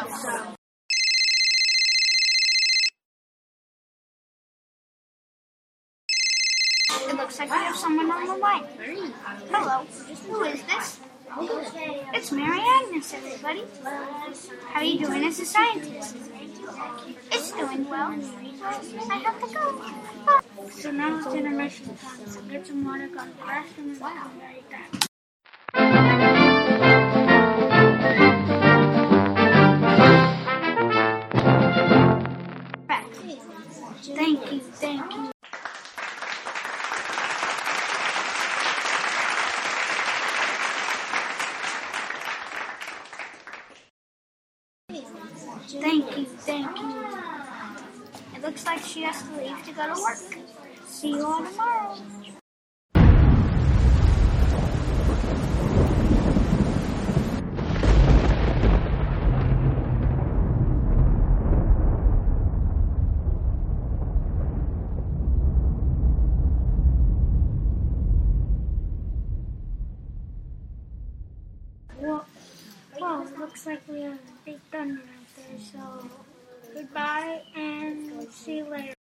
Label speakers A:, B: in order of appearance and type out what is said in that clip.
A: It looks like we have someone on the line. Hello, who is this? It's Mary Agnes, everybody. How are you doing as a scientist? It's doing well. I have to go. Bye. So now it's intermission time, so get some water, go to the bathroom, and come right back. Thank you, thank you. Thank you, thank you. It looks like she has to leave to go to work. See you all tomorrow. looks like we have a big thunder out there, so goodbye and see you later.